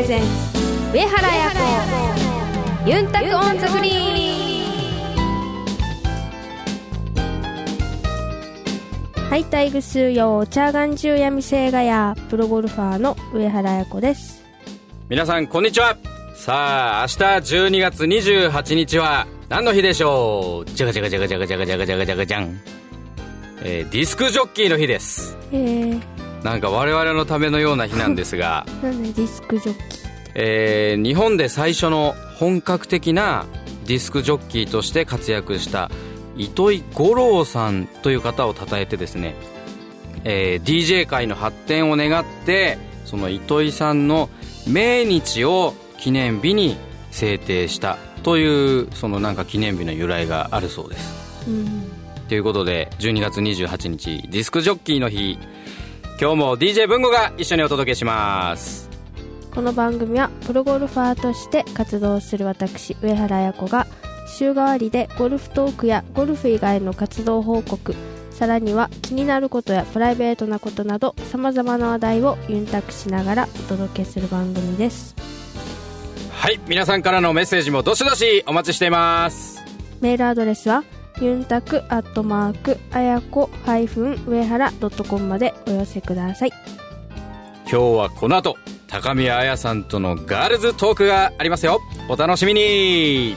presents 上原彩子ユンタク on the green。ハイタイグスーヨーチャーガンジューヤミセイガヤプロゴルファーの上原彩子です。皆さんこんにちは。さあ明日12月28日は何の日でしょう？じゃがじゃがじゃがじゃがじゃがじゃがじゃがじゃがじゃんえー、ディスクジョッキーの日です。えー、なんか我々のためのような日なんですがなんでディスクジョッキーえー、日本で最初の本格的なディスクジョッキーとして活躍した糸井五郎さんという方を称えてですね、えー、DJ 界の発展を願ってその糸井さんの命日を記念日に制定したというそのなんか記念日の由来があるそうです。うん。ということで12月28日ディスクジョッキーの日今日も DJ 文吾が一緒にお届けします。この番組はプロゴルファーとして活動する私上原彩子が週替わりでゴルフトークやゴルフ以外の活動報告さらには気になることやプライベートなことなどさまざまな話題をユンタクしながらお届けする番組です。はい皆さんからのメッセージもどしどしお待ちしています。メールアドレスはユンタクアットマークあやこ上原ドットコムまでお寄せください。今日はこの後高宮彩さんとのガールズトークがありますよ。お楽しみに。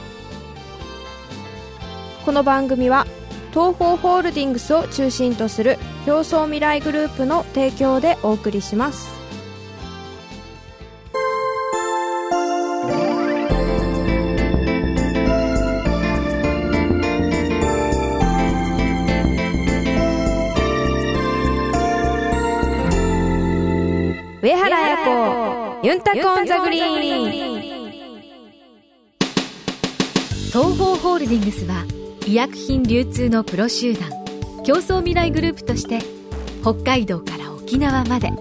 この番組は東方ホールディングスを中心とする表層未来グループの提供でお送りしますユンタク on the green 東邦ホールディングスは医薬品流通のプロ集団共創未来グループとして北海道から沖縄まで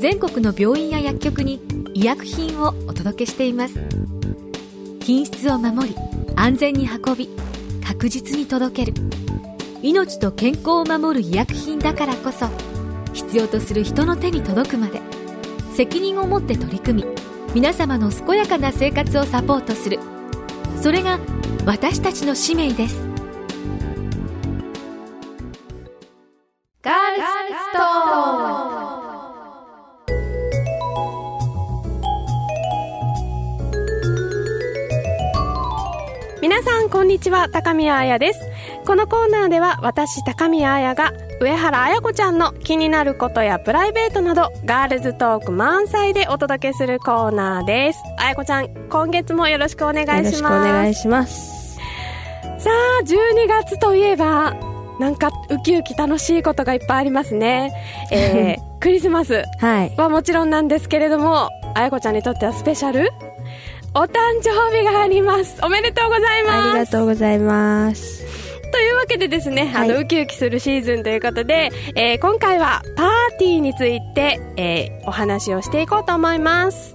全国の病院や薬局に医薬品をお届けしています。品質を守り安全に運び確実に届ける。命と健康を守る医薬品だからこそ必要とする人の手に届くまで。責任を持って取り組み皆様の健やかな生活をサポートする。それが私たちの使命です。ガールストーン皆さんこんにちは。高宮彩です。このコーナーでは私高宮彩が上原彩子ちゃんの気になることやプライベートなどガールズトーク満載でお届けするコーナーです。彩子ちゃん今月もよろしくお願いします。よろしくお願いします。さあ12月といえばなんかウキウキ楽しいことがいっぱいありますね、えー、クリスマスはもちろんなんですけれども彩子ちゃんにとってはスペシャル？お誕生日があります。おめでとうございます。ありがとうございますわけでですね、あの、はいウキウキするシーズンということで、えー今回はパーティーについて、えーお話をしていこうと思います。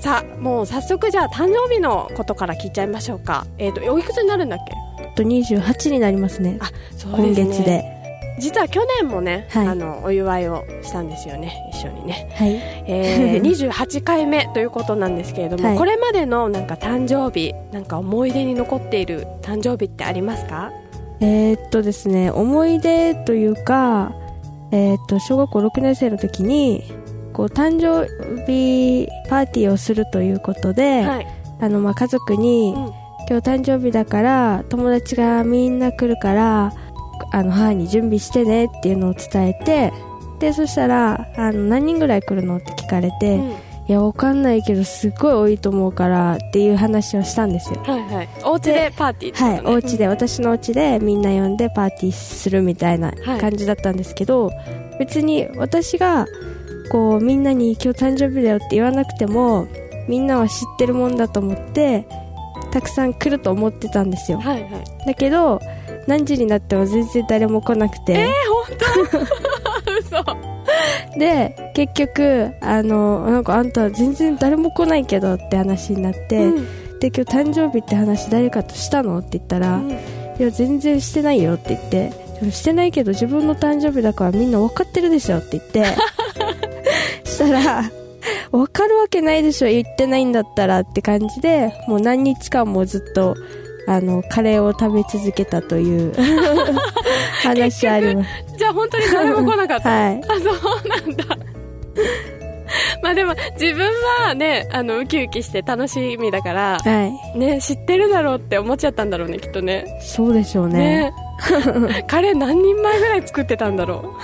さあ、もう早速じゃあ誕生日のことから聞いちゃいましょうか。えっ、と、おいくつになるんだっけ？あと28になりますね。あ、そ今月で。実は去年もね、はい。あの、お祝いをしたんですよね、一緒にね。はい。えー、28回目ということなんですけれども、はい。これまでのなんか誕生日、なんか思い出に残っている誕生日ってありますか？えーっとですね思い出というかえーっと小学校6年生の時にこう誕生日パーティーをするということで、はい。あのまあ家族に、うん今日誕生日だから友達がみんな来るからあの母に準備してねっていうのを伝えてでそしたらあの何人ぐらい来るのって聞かれて、うんいやわかんないけどすっごい多いと思うからっていう話をしたんですよはいはい。お家でパーティーねはい、お家で、私のお家でみんな呼んでパーティーするみたいなはい感じだったんですけど、別に私がこうみんなに今日誕生日だよって言わなくてもみんなは知ってるもんだと思ってたくさん来ると思ってたんですよはいはい。だけど何時になっても全然誰も来なくて、えー、本当？嘘。で結局あのなんかあんた全然誰も来ないけどって話になって、うん。で今日誕生日って話誰かとしたのって言ったら、うん。いや全然してないよって言ってしてないけど自分の誕生日だからみんな分かってるでしょって言って したらわかるわけないでしょ言ってないんだったらって感じでもう何日間もずっとあのカレーを食べ続けたという 話あります。じゃあ本当に誰も来なかった、はい。あそうなんだ。まあでも自分はねあのウキウキして楽しみだからはい。ね知ってるだろうって思っちゃったんだろうねきっとね。そうでしょうね。ね。カレー何人前ぐらい作ってたんだろ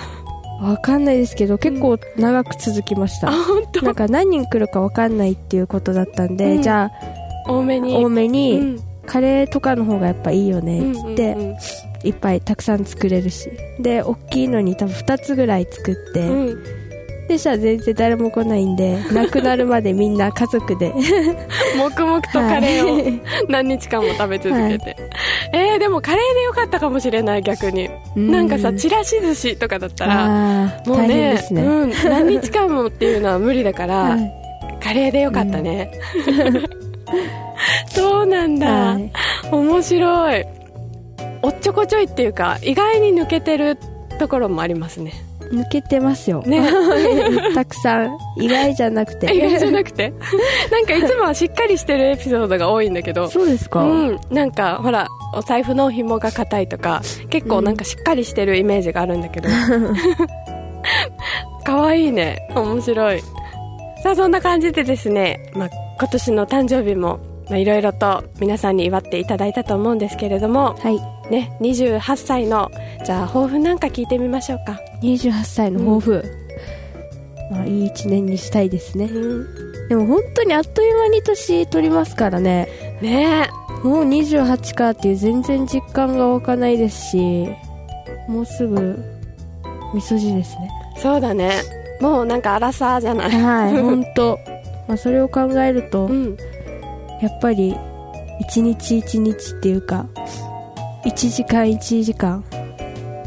う。わかんないですけど結構長く続きました、あ本当？なんか何人来るかわかんないっていうことだったんで、うん。じゃ多めに。あ多めに、うんカレーとかの方がやっぱいいよねっつって、うん。うんいっぱいたくさん作れるし。で大きいのに多分2つぐらい作って、うん。うんでしたら全然誰も来ないんで なくなるまでみんな家族で。黙々とカレーをはい。何日間も食べ続けて、えー、でもカレーでよかったかもしれない逆に。うん。なんかさちらし寿司とかだったらもうねね、うん、何日間もっていうのは無理だから、はい。カレーでよかったね、そうなんだ、はい。面白い。おっちょこちょいっていうか意外に抜けてるところもありますね。抜けてますよ、ね。たくさん。意外じゃなくて。意外じゃなくて？なんかいつもはしっかりしてるエピソードが多いんだけど。そうですか、うん、なんかほらお財布の紐が硬いとか結構なんかしっかりしてるイメージがあるんだけど。可愛いね。面白い。さあそんな感じでですね、まあ、今年の誕生日もまあいろいろと皆さんに祝っていただいたと思うんですけれどもはい。ね28歳のじゃあ抱負なんか聞いてみましょうか。28歳の抱負、まあ、いい一年にしたいですね。でも本当にあっという間に年取りますからね。ね。もう28かっていう全然実感が湧かないですしもうすぐみそじですね。えそうだね。もうなんか荒さじゃない。はい 本当。まあそれを考えると、うんやっぱり一日一日っていうか1時間1時間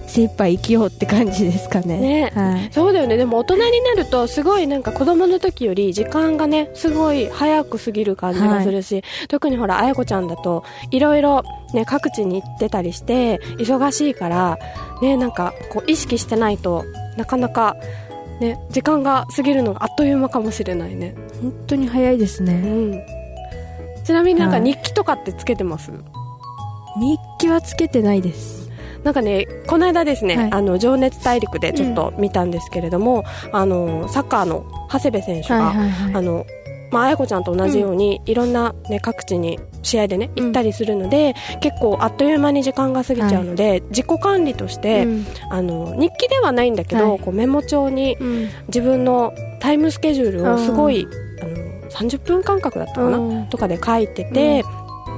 精一杯生きようって感じですかね。ね。はい。そうだよね。でも大人になるとすごいなんか子供の時より時間がねすごい早く過ぎる感じがするし、特にほらあやこちゃんだといろいろね各地に行ってたりして忙しいからねなんかこう意識してないとなかなかね時間が過ぎるのがあっという間かもしれないね。本当に早いですうねんちなみになんかはい。日記とかってつけてます、日記はつけてないです。なんかねこの間ですね、はい。あの情熱大陸でちょっと見たんですけれども、あのサッカーの長谷部選手が、はいはいはい。あのまあ、綾子ちゃんと同じように、いろんな、ね、各地に試合でねうん。行ったりするので、結構あっという間に時間が過ぎちゃうので、自己管理として、うん。あの日記ではないんだけど、はい。こうメモ帳にうん。自分のタイムスケジュールをすごい30分間隔だったかな、うん。とかで書いてて、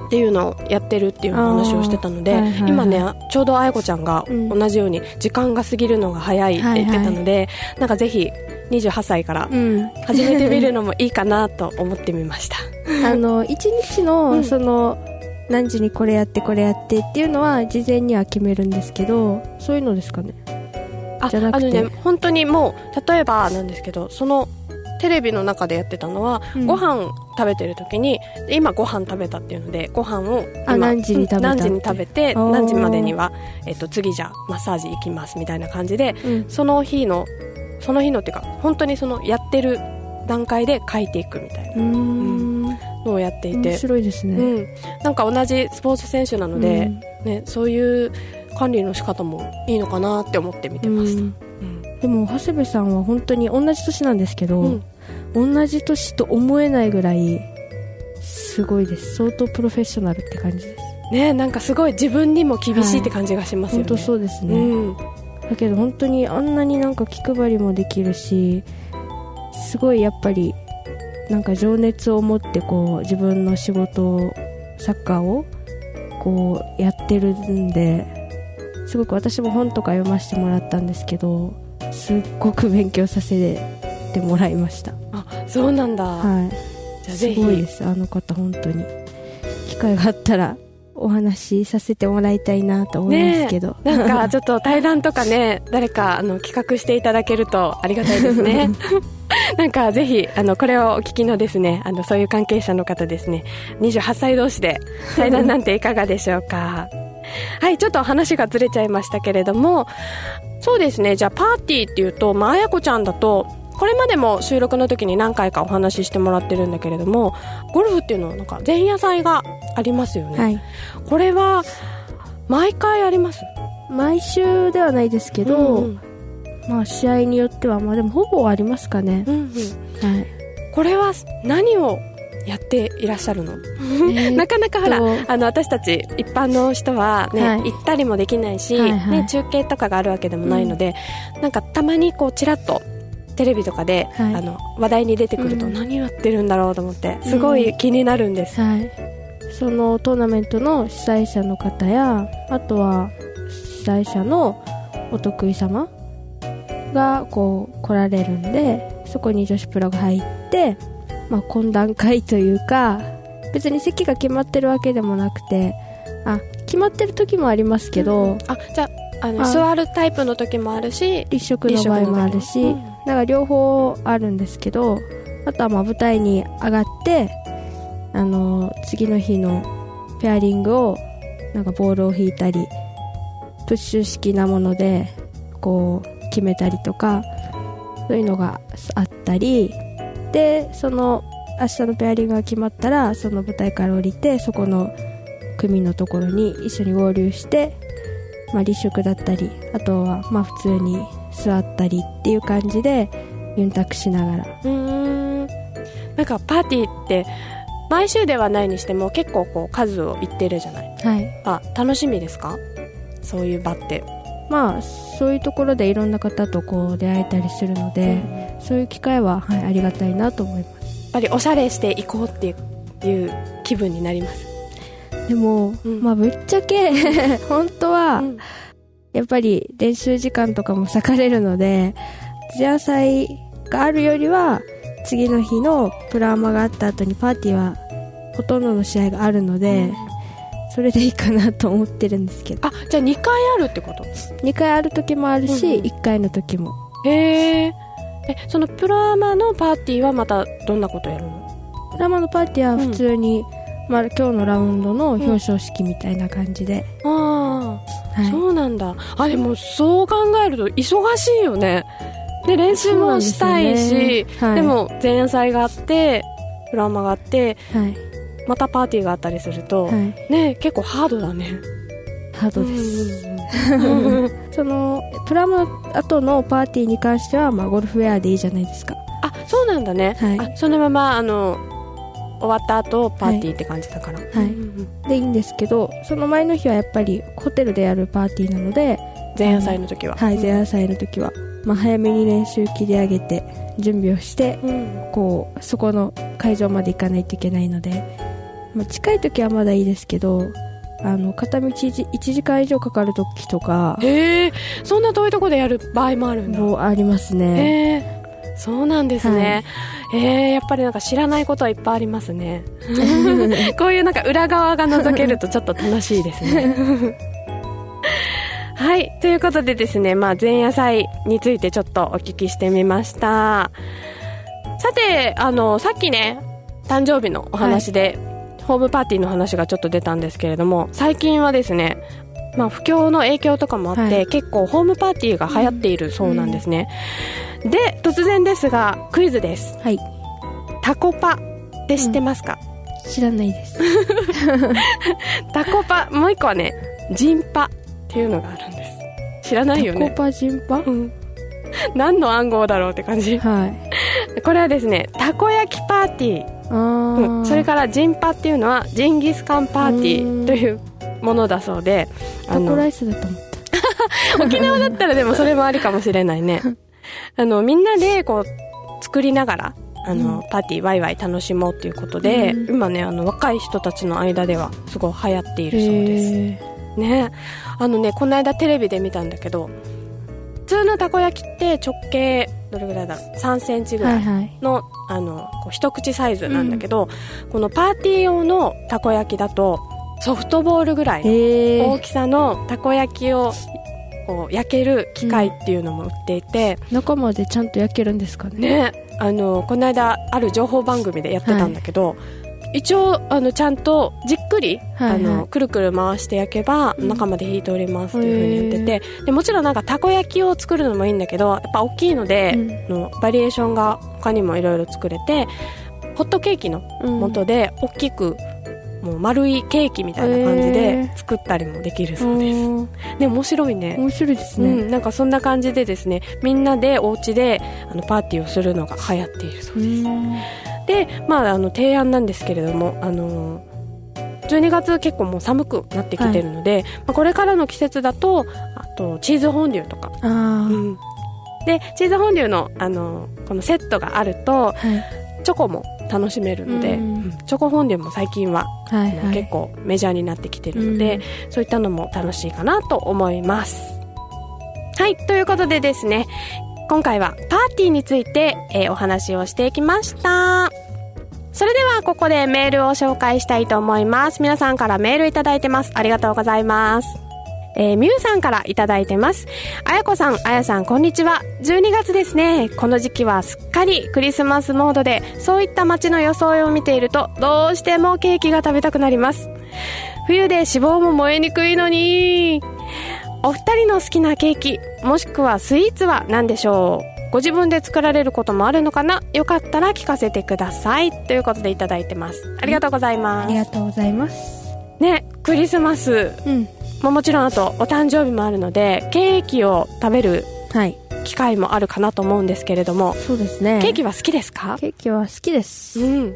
っていうのをやってるっていう話をしてたので、はいはいはい。今ねちょうどあやこちゃんがうん。同じように時間が過ぎるのが早いって言ってたので、なんかぜひ28歳からうん。始めてみるのもいいかなと思ってみました。あの一日うのん。その何時にこれやってこれやってっていうのは事前には決めるんですけどそういうのですかね？あじゃなくて。あのね本当にもう例えばなんですけどそのテレビの中でやってたのは、うん。ご飯食べてる時に今ご飯食べたっていうのでご飯を何時に食べ何時に食べて何時までには、えっと、次じゃあマッサージ行きますみたいな感じでうん。その日のその日のっていうか本当にそのやってる段階で書いていくみたいなのをやっていて。面、白いですね、うん、なんか同じスポーツ選手なので、ね、そういう管理の仕方もいいのかなって思って見てました、でも長谷部さんは本当に同じ年なんですけど、うん。同じ年と思えないぐらいすごいです。相当プロフェッショナルって感じです。ねなんかすごい自分にも厳しいって感じがしますよね、本当そうですね、うん。だけど本当にあんなになんか気配りもできるしすごいやっぱりなんか情熱を持ってこう自分の仕事をサッカーをこうやってるんですごく私も本とか読ませてもらったんですけどすっごく勉強させてもらいました。あそうなんだ、はい。すじゃあぜひ。ごいです。あの方本当に機会があったらお話しさせてもらいたいなと思いますけど、なんかちょっと対談とかね 誰かあの企画していただけるとありがたいですね。なんかぜひあのこれをお聞きのですねあのそういう関係者の方ですね。28歳同士で対談なんていかがでしょうか？はいちょっと話がずれちゃいましたけれどもそうですねじゃあパーティーっていうとまあやこちゃんだとこれまでも収録の時に何回かお話ししてもらってるんだけれどもゴルフっていうのはなんか前夜祭がありますよね、はい。これは毎回あります？毎週ではないですけど、うんうん。まあ試合によってはまあでもほぼありますかね、うんうん。はい。これは何をやっていらっしゃるの、えーなかなかほらとあの私たち一般の人は、ねはい。行ったりもできないし、はいはい。ね、中継とかがあるわけでもないので、なんかたまにこうちらっとテレビとかで、はい。あの話題に出てくるとうん。何やってるんだろうと思ってすごい気になるんです、はい、そのトーナメントの主催者の方やあとは主催者のお得意様がこう来られるんでそこに女子プロが入って、まあ、懇談会というか別に席が決まってるわけでもなくてあ決まってる時もありますけど、あじゃああのあ座るタイプの時もあるし立食の場合もあるし、立食の時もだから両方あるんですけどあとはまあ舞台に上がってあの次の日のペアリングをなんかボールを引いたりプッシュ式なものでこう決めたりとかそういうのがあったりでその明日のペアリングが決まったらその舞台から降りてそこの組のところに一緒に合流してまあ、立食だったりあとはまあ普通に座ったりっていう感じでユンタクしながら。うーん。なんかパーティーって毎週ではないにしても結構こう数をいってるじゃない。はい。あ楽しみですか？そういう場ってまあそういうところでいろんな方とこう出会えたりするので、そういう機会は、はい、ありがたいなと思います。やっぱりおしゃれしていこうっていう気分になります。でも、うん。まあぶっちゃけ 本当は、うん。やっぱり練習時間とかも割かれるので前夜祭があるよりは次の日のプラーマがあった後にパーティーはほとんどの試合があるので、それでいいかなと思ってるんですけど。あじゃあ2回あるってこと？2回ある時もあるし、うんうん。1回の時も。へえそのプロアマのパーティーはまたどんなことやるの？プラマのパーティーは普通に、まあ、今日のラウンドの表彰式みたいな感じで、ああ、はい。そうなんだ。あでもそう考えると忙しいよね。で練習もしたいしでね。はい。でも前夜祭があってプロアマがあってはい、またパーティーがあったりすると、はい、ね結構ハードだね。ハードです、そのプラマの後のパーティーに関しては、まあ、ゴルフウェアでいいじゃないですか。あそうなんだね、はい。あそのままあの終わった後パーティーって感じだから、はい。うんうんでいいんですけどその前の日はやっぱりホテルでやるパーティーなので、前夜祭の時は。はい、前夜祭の時は、まあ、早めに練習切り上げて準備をしてうん。こうそこの会場まで行かないといけないので、まあ、近い時はまだいいですけどあの片道 1, 1時間以上かかる時とかへえそんな遠いとこでやる場合もあるんだ。もありますね。へえそうなんですね、えー、やっぱりなんか知らないことはいっぱいありますね。こういうなんか裏側が覗けるとちょっと楽しいですね。はいということでですね、まあ、前夜祭についてちょっとお聞きしてみました。さてあのさっきね誕生日のお話で、ホームパーティーの話がちょっと出たんですけれども最近はですねまあ、不況の影響とかもあって、はい。結構ホームパーティーが流行っているそうなんですね、で突然ですがクイズです。はい。タコパって知ってますか、知らないです。タコパもう一個はねジンパっていうのがあるんです。知らないよね。タコパジンパ？うん。何の暗号だろうって感じ。はい。これはですねたこ焼きパーティー、うんそれからジンパっていうのはジンギスカンパーティーというものだそうでタコライスだと思った？沖縄だったらでもそれもありかもしれないね。あのみんなでこう作りながらあの、パーティーワイワイ楽しもうということで、うん。今ねあの若い人たちの間ではすごい流行っているそうです。へね。あのねこの間テレビで見たんだけど普通のたこ焼きって直径どれぐらいだ？ろう3センチーぐらはいいはい。の,、あのこう一口サイズなんだけど、このパーティー用のたこ焼きだとソフトボールぐらいの大きさのたこ焼きをこう焼ける機械っていうのも売っていて、中までちゃんと焼けるんですかね。ねあのこの間ある情報番組でやってたんだけど、一応あのちゃんとじっくり、はいはい。あのくるくる回して焼けばうん。中まで火通りますっていうふうに言ってて、でもちろんなんかたこ焼きを作るのもいいんだけどやっぱ大きいので、うん。のバリエーションが他にもいろいろ作れてホットケーキの元で大きくもう丸いケーキみたいな感じへでー。作ったりもできるそうです、うんで面白いね。面白いですね、うん、なんかそんな感じでですねみんなでお家であのパーティーをするのが流行っているそうですで、まあ、あの提案なんですけれども、あの12月結構もう寒くなってきてるので、まあ、これからの季節だとあとチーズフォンデュとか、あうん。でチーズフォンデュの、あのこのセットがあるとあはい。チョコも楽しめるので、うん。うん。チョコフォンデュも最近は、はいはい。結構メジャーになってきてるので、うんそういったのも楽しいかなと思います。はい。ということでですね今回はパーティーについて、えーお話をしていきましたそれではここでメールを紹介したいと思います皆さんからメールいただいてますありがとうございますえー、みゆさんからいただいてます。あやこさん、あやさん、こんにちは。12月ですね。この時期はすっかりクリスマスモードで、そういった街の装いを見ていると、どうしてもケーキが食べたくなります。冬で脂肪も燃えにくいのに。お二人の好きなケーキ、もしくはスイーツは何でしょう？ご自分で作られることもあるのかな？よかったら聞かせてください。ということでいただいてます。ありがとうございあます。りがとうございます。ね、クリスマス、うん。まあ、もちろんあとお誕生日もあるのでケーキを食べるはい。機会もあるかなと思うんですけれどもそうですね。ケーキは好きですか？ケーキは好きです。うん、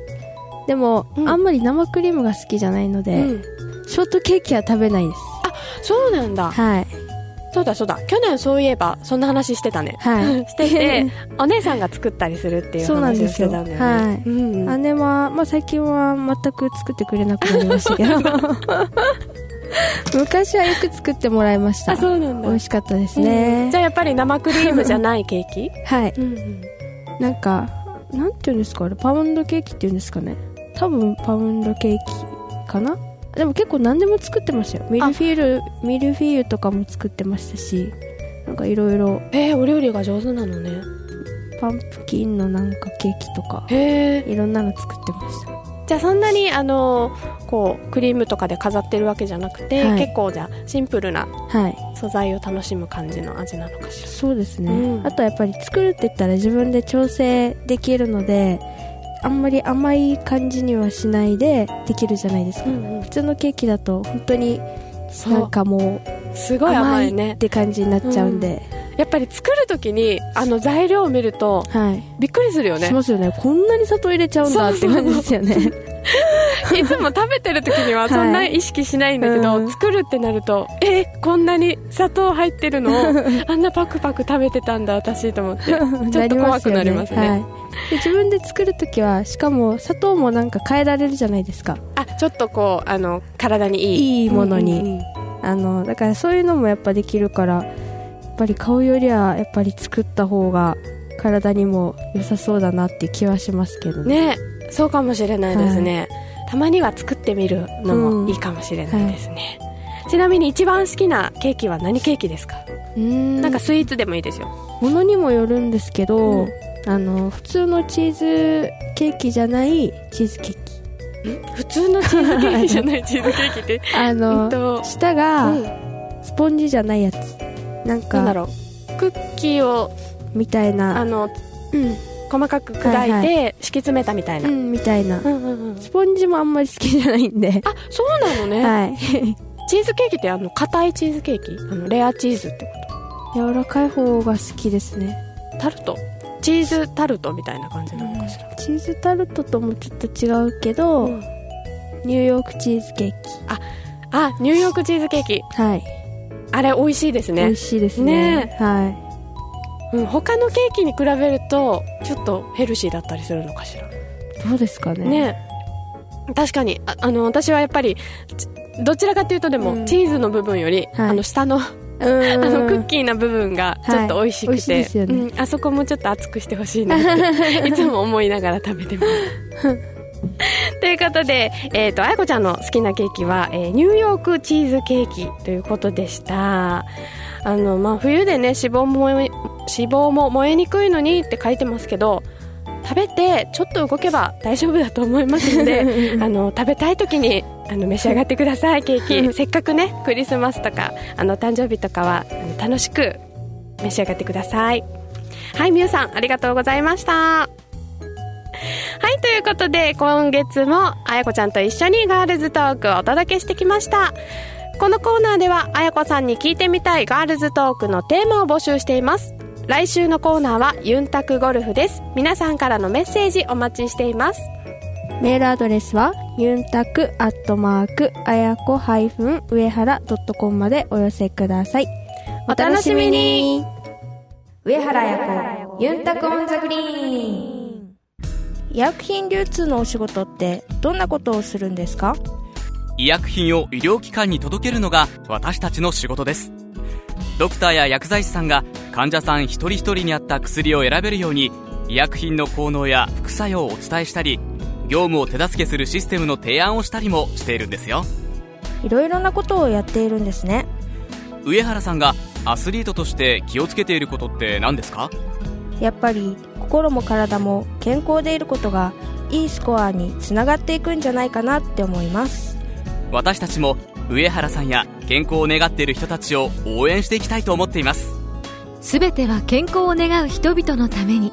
でも、うん。あんまり生クリームが好きじゃないので、うん、ショートケーキは食べないですそうなんだ。はい。そうだそうだ。去年そういえばそんな話してたね。はい。してて お姉さんが作ったりするっていうそうなん話をですよ。してたんだよねはい。うん。姉は、まあ、最近は全く作ってくれなくなりましたけど。昔はよく作ってもらいました。あそうなんだ。美味しかったですうん。ねじゃあやっぱり生クリームじゃないケーキ？はい。うんうん。なんかなんていうんですかあれパウンドケーキっていうんですかね。多分パウンドケーキかな？でも結構何でも作ってましたよ。ミルフィーユミルフィーユとかも作ってましたしなんかいろいろえー、お料理が上手なのね。パンプキンのなんかケーキとかへえいろんなの作ってました。じゃあそんなにあのこうクリームとかで飾ってるわけじゃなくて、はい。結構じゃあシンプルなはい。素材を楽しむ感じの味なのかしら。そうですね、うん。あとはやっぱり作るって言ったら自分で調整できるのであんまり甘い感じにはしないでできるじゃないですか、ん普通のケーキだと本当になんかもすごいう甘甘いね。いって感じになっちゃうんで、やっぱり作る時にあの材料を見るとはい。びっくりするよね。しますよね。こんなに砂糖入れちゃうんだって感じですよね いつも食べてる時にはそんな意識しないんだけど、うん。作るってなるとえこんなに砂糖入ってるのを あんなパクパク食べてたんだ私と思って ちょっと怖くなりますね。はい、で自分で作るときはしかも砂糖もなんか変えられるじゃないですか。あちょっとこうあの体にいい。いいものに。うんうんうん。あのだからそういうのもやっぱできるからやっぱり買うよりはやっぱり作った方が体にも良さそうだなって気はしますけどね。ねそうかもしれないですね、たまには作ってみるのうん。もいいかもしれないですね、ちなみに一番好きなケーキは何ケーキですか、うん。なんかスイーツでもいいですよ。ものにもよるんですけど、うん。あの普通のチーズケーキじゃないチーズケーキ。普通のチーズケーキじゃないチーズケーキって？う あのんと。下うがん。スポンジじゃないやつ。なんなんだかろう？クッキーをみたいな。あのうん、細かく砕いて、敷き詰めたみたいな、うん、みたいな。うんうんうん。スポンジもあんまり好きじゃないんで。あそうなのね、はい。チーズケーキってあの硬いチーズケーキ？あのレアチーズってこ柔らかい方が好きですね。とタルト？チーズタルトみたいな感じなのかしら、チーズタルトともちょっと違うけど、うん。ニューヨークチーズケーキ。あニューヨークチーズケーキ。はい、あれ美味しいですね。美味しいですね。ね。はうん、他のケーキに比べるとちょっとヘルシーだったりするのかしら。いどうですかね。ね。確かに。ああの私はやっぱりちどちらかというとでも、うん。チーズの部分より、はい。あの下のう あのクッキーな部分がちょっと美味しくて、はいね。うん、あそこもちょっと熱くしてほしいなって いつも思いながら食べてます。ということで、えっ、と、あやこちゃんの好きなケーキは、えーニューヨークチーズケーキということでした。あの、まあ、冬でね、脂肪も燃え、脂肪も燃えにくいのにって書いてますけど、食べてちょっと動けば大丈夫だと思いますので あの食べたい時にあの召し上がってくださいケーキ。せっかくねクリスマスとかあの誕生日とかは楽しく召し上がってください。はいみゆさんありがとうございました。はいということで今月もあやこちゃんと一緒にガールズトークをお届けしてきましたこのコーナーではあやこさんに聞いてみたいガールズトークのテーマを募集しています。来週のコーナーはユンタクゴルフです。皆さんからのメッセージお待ちしています。メールアドレスはユンタクアットマークあやこハイフン上原ドットコムまでお寄せください。お楽しみに。上原彩子ユンタク on the green医薬品流通のお仕事ってどんなことをするんですか？医薬品を医療機関に届けるのが私たちの仕事です。ドクターや薬剤師さんが患者さん一人一人に合った薬を選べるように医薬品の効能や副作用をお伝えしたり業務を手助けするシステムの提案をしたりもしているんですよ。いろいろなことをやっているんですね。上原さんがアスリートとして気をつけていることって何ですか？やっぱり心も体も健康でいることがいいスコアにつながっていくんじゃないかなって思います私たちも上原さんや健康を願っている人たちを応援していきたいと思っています。すべては健康を願う人々のために。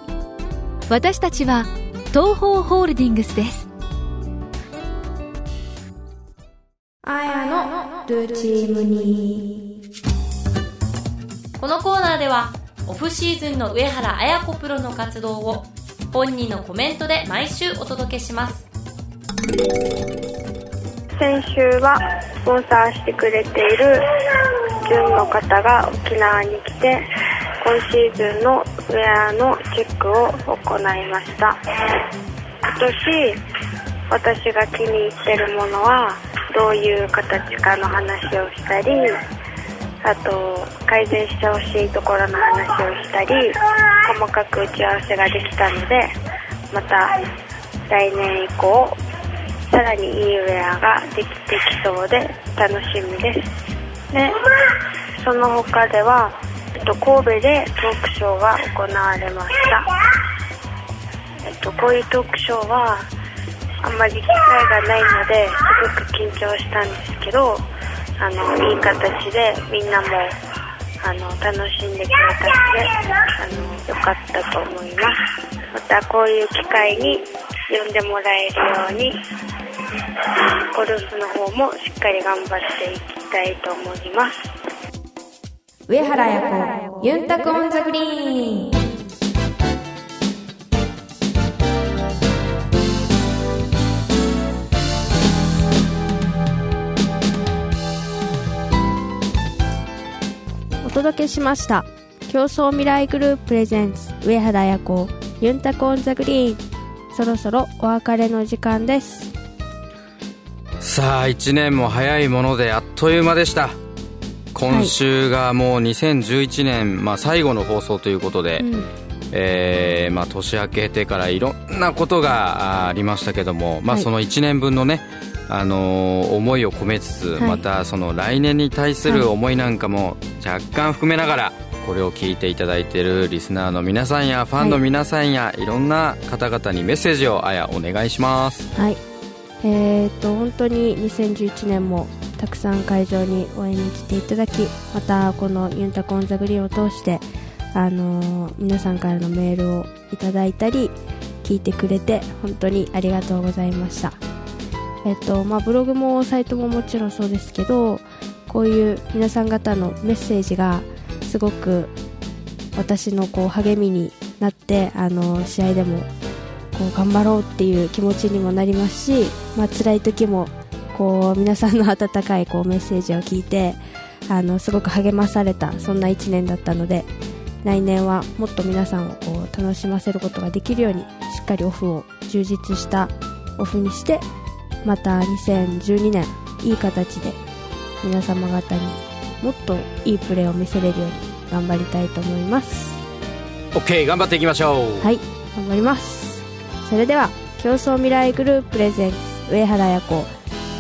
私たちは東方ホールディングスです。あやのルーチームにこのコーナーではオフシーズンの上原綾子プロの活動を本人のコメントで毎週お届けします先週はスポンサーしてくれている純の方が沖縄に来て今シーズンのウェアのチェックを行いました。今年私が気に入ってるものはどういう形かの話をしたりあと改善してほしいところの話をしたり細かく打ち合わせができたのでまた来年以降さらにいいウェアができてきそうで楽しみです。でその他ではえっと神戸でトークショーが行われました。えっとこういうトークショーはあんまり機会がないのですごく緊張したんですけどあのいい形でみんなもあの楽しんでくれたのであのよかったと思います。またこういう機会に呼んでもらえるようにゴルフの方もしっかり頑張っていきたいと思います。上原彩子ユンタクオンザグリーン。お届けしました。競争未来グループプレゼンツ上原彩子ユンタクオンザグリーン。そろそろお別れの時間です。さあ1年も早いものであっという間でした。今週がもう2011年、まあ、最後の放送ということで、うん。えーまあ、年明けてからいろんなことがあありましたけども、まあ、はいその1年分のね、あのー思いを込めつつ、はい。またその来年に対する思いなんかも若干含めながらこれを聞いていただいているリスナーの皆さんやファンの皆さんや、い、ろんな方々にメッセージをあやお願いします。はい。えー、と本当に2011年もたくさん会場に応援に来ていただきまたこのユンタコンザグリーンを通して、あのー皆さんからのメールをいただいたり聞いてくれて本当にありがとうございました。えっ、とまあブログもサイトももちろんそうですけどこういう皆さん方のメッセージがすごく私のこう励みになってあの試合でもこう頑張ろうっていう気持ちにもなりますし、まあ辛い時もこう皆さんの温かいこうメッセージを聞いてあのすごく励まされたそんな1年だったので来年はもっと皆さんをこう楽しませることができるようにしっかりオフを充実したオフにしてまた2012年いい形で皆様方にもっといいプレーを見せれるように頑張りたいと思います。OK 頑張っていきましょう。はい頑張ります。それでは競争未来グループプレゼンツ上原彩子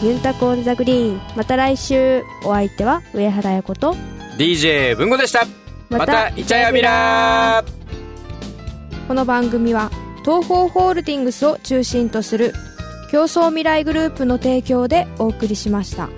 ユンタコオンザグリーン。また来週お相手は上原彩子と DJ 文吾でした。またイチャヤビラ。ーこの番組は東方ホールディングスを中心とする競争未来グループの提供でお送りしました。